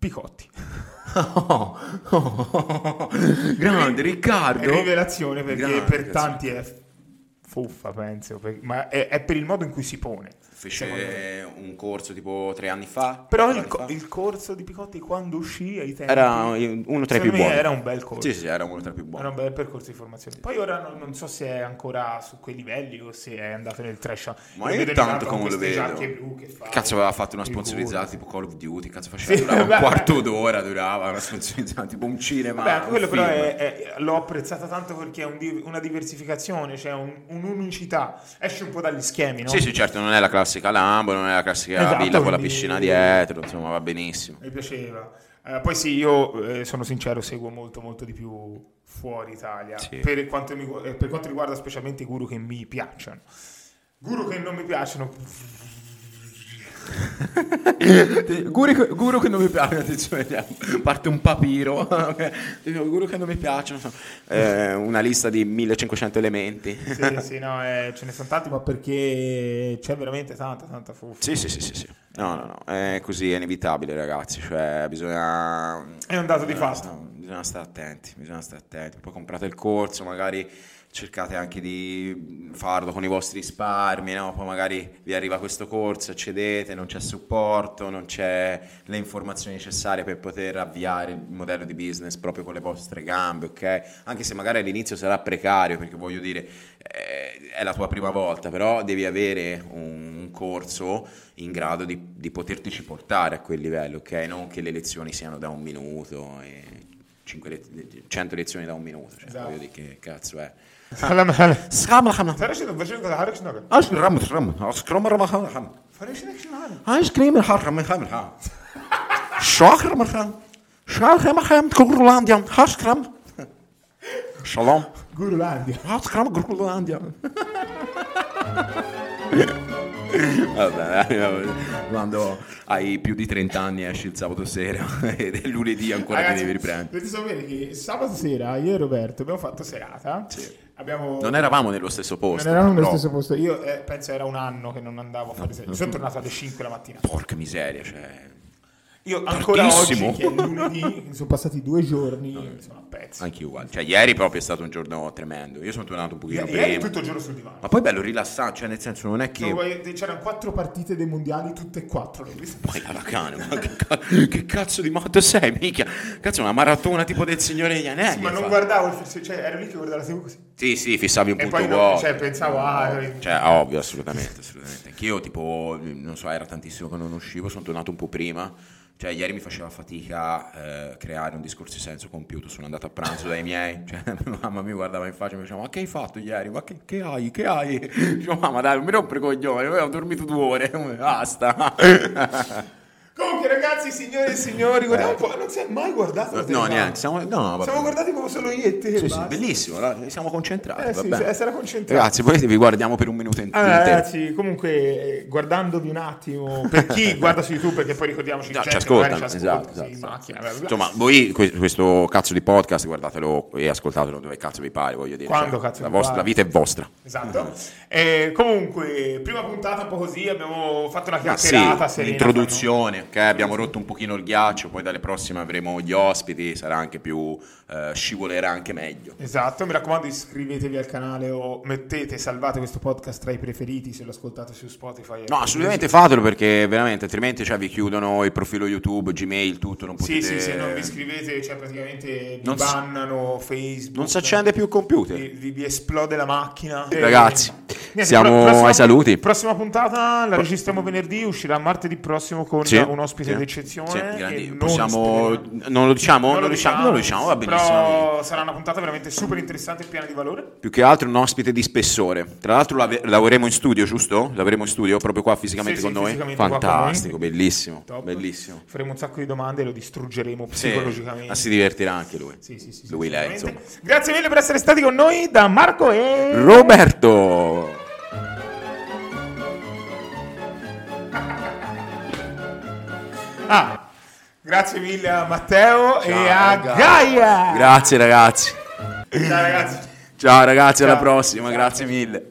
Picotti. Grande Riccardo. Rivelazione perché Grande, per tanti è fuffa, penso, per- ma è, è per il modo in cui si pone. Fece un corso tipo tre anni fa. Però il, co- fa. il corso di Picotti quando uscì ai tempi era uno tra i più buoni. era un bel corso. Sì, sì, era uno tra i più Era buoni. un bel percorso di formazione. Poi ora non, non so se è ancora su quei livelli o se è andato nel trash. Ma io tanto come lo vedo. blu che fa Cazzo aveva fatto una sponsorizzata tipo Call of Duty, cazzo faceva? Sì, durava un quarto d'ora, durava una sponsorizzata, tipo un cinema. Un quello però film. è- è- l'ho apprezzata tanto perché è un una diversificazione, cioè un- un'unicità. Esce un po' dagli schemi, no? Sì, sì, certo, non è la classica Lambo, non è la classica Esatto, villa con la piscina dietro, insomma, va benissimo. Mi piaceva. Eh, poi sì, io eh, sono sincero, seguo molto molto di più fuori Italia, Sì. per, quanto mi- eh, per quanto riguarda specialmente i guru che mi piacciono. Guru che non mi piacciono, Guru, guru che non mi piace, attenzione, parte un papiro. ok? Guru che non mi piacciono. Eh, una lista di 1500 elementi. sì, sì, no, eh, ce ne sono tanti, ma perché c'è veramente tanta, tanta fuffa. Sì, sì, sì, sì, sì. No, no, no, è così, è inevitabile, ragazzi. Cioè, bisogna. È un dato di bisogna- fatto. no, bisogna stare attenti, bisogna stare attenti. Poi comprate il corso, magari cercate anche di farlo con i vostri risparmi, no? Poi magari vi arriva questo corso, accedete, non c'è supporto, non c'è le informazioni necessarie per poter avviare il modello di business proprio con le vostre gambe, ok? Anche se magari all'inizio sarà precario, perché voglio dire, eh, è la tua prima volta, però devi avere un, un corso in grado di, di potertici portare a quel livello, ok? Non che le lezioni siano da un minuto e 5 le- 100 lezioni da un minuto, cioè Esatto. voglio dire che cazzo è. خلام خلام سخام الخمام فرش فرش حركش نقل اش رمت رمت اسكرم رمى خام خام فرش لك شنو هذا؟ اش كريم الحار خام خام الحار شاخر مرخام شاخر مرخام كورلانديا. هاش كرام شلون؟ جورلانديا هاش كرام جورلانديا Vabbè, quando hai più di 30 anni esci il sabato sera ed è lunedì ancora che devi riprendere. dovete sapere che sabato sera io e Roberto abbiamo fatto serata. Abbiamo... Non eravamo nello stesso posto. Non eravamo nello però- stesso posto. Io eh, penso era un anno che non andavo a fare serata. Sono tornato alle 5 la mattina. Porca miseria, cioè... Io ancora Tardissimo. oggi, che è lunedì, sono passati due giorni, sono a pezzi. Anche uguale. Cioè, ieri proprio è stato un giorno tremendo. Io sono tornato un pochino Ieri, ieri prima. tutto il giorno sul divano. Ma poi bello rilassante, cioè nel senso non è che... No, poi C'erano quattro partite dei mondiali, tutte e quattro. Poi alla cane, ma che, ca- che cazzo di matto sei, mica? Cazzo, una maratona tipo del Signore degli Anelli. Sì, ma non fa. guardavo cioè ero lì che guardavo la TV così. Sì, sì, fissavi un E punto poi no, vuoto. cioè, pensavo, ah, Cioè, ovvio, assolutamente, assolutamente. Anch'io, tipo, non so, era tantissimo che non uscivo, sono tornato un po' prima. Cioè, ieri mi faceva fatica eh, creare un discorso di senso compiuto. Sono andato a pranzo dai miei. Cioè, mamma mi guardava in faccia e mi diceva: Ma che hai fatto ieri? Ma che, che hai? Che hai? Dicevo, mamma, dai, non mi rompere. Io ho dormito due ore. Basta. Comunque, ragazzi, signore e signori, guardiamo un po'. Non si è mai guardato no, telecamera. niente. Siamo, no. Siamo guardati come solo io e te. Sì, sì, bellissimo. Siamo concentrati. Eh sì, essere concentrati. Ragazzi, poi vi guardiamo per un minuto in- Allora, intero. ragazzi, comunque, eh, guardandovi un attimo, per chi guarda su YouTube, perché poi ricordiamoci No, ci ascoltano, esatto, sì, esatto, in macchina, bla, bla. Insomma, voi que- questo cazzo di podcast guardatelo e ascoltatelo dove cazzo vi pare, voglio dire. Quando cioè, cazzo la, vostra, la vita è vostra. Esatto. E comunque, prima puntata un po' così, abbiamo fatto una sì, chiacchierata serena. l'introduzione, ok? Abbiamo rotto un pochino il ghiaccio, poi dalle prossime avremo gli ospiti, sarà anche più, eh, scivolerà anche meglio. Esatto, mi raccomando iscrivetevi al canale o mettete, salvate questo podcast tra i preferiti se lo ascoltate su Spotify. No, assolutamente fatelo perché veramente, altrimenti cioè, vi chiudono il profilo YouTube, Gmail, tutto, non Sì, potete... sì, se non vi iscrivete, cioè praticamente vi Non si- bannano Facebook. Non si accende più il computer. Vi, vi- vi esplode la macchina. Ragazzi, niente, siamo pro- prossima- ai saluti. Prossima puntata la registriamo venerdì, uscirà martedì prossimo con Sì, un ospite sì, d'eccezione. sì, non possiamo- non lo diciamo? Non lo diciamo, non lo diciamo, va benissimo. Però sarà una puntata veramente super interessante e piena di valore. Più che altro un ospite di spessore. Tra l'altro lave- lavoreremo in studio, giusto? Lavoremo in studio proprio qua fisicamente Sì, con noi. fisicamente qua con noi. Fantastico, bellissimo, Top. bellissimo. Faremo un sacco di domande e lo distruggeremo psicologicamente. ma si divertirà anche lui. Lui, lei. Grazie mille per essere stati con noi da Marco e Roberto! Ah, grazie mille a Matteo e Ciao, a ragazzi. Gaia. Grazie ragazzi. Ciao ragazzi. Ciao ragazzi, alla Ciao. prossima, Ciao. grazie mille.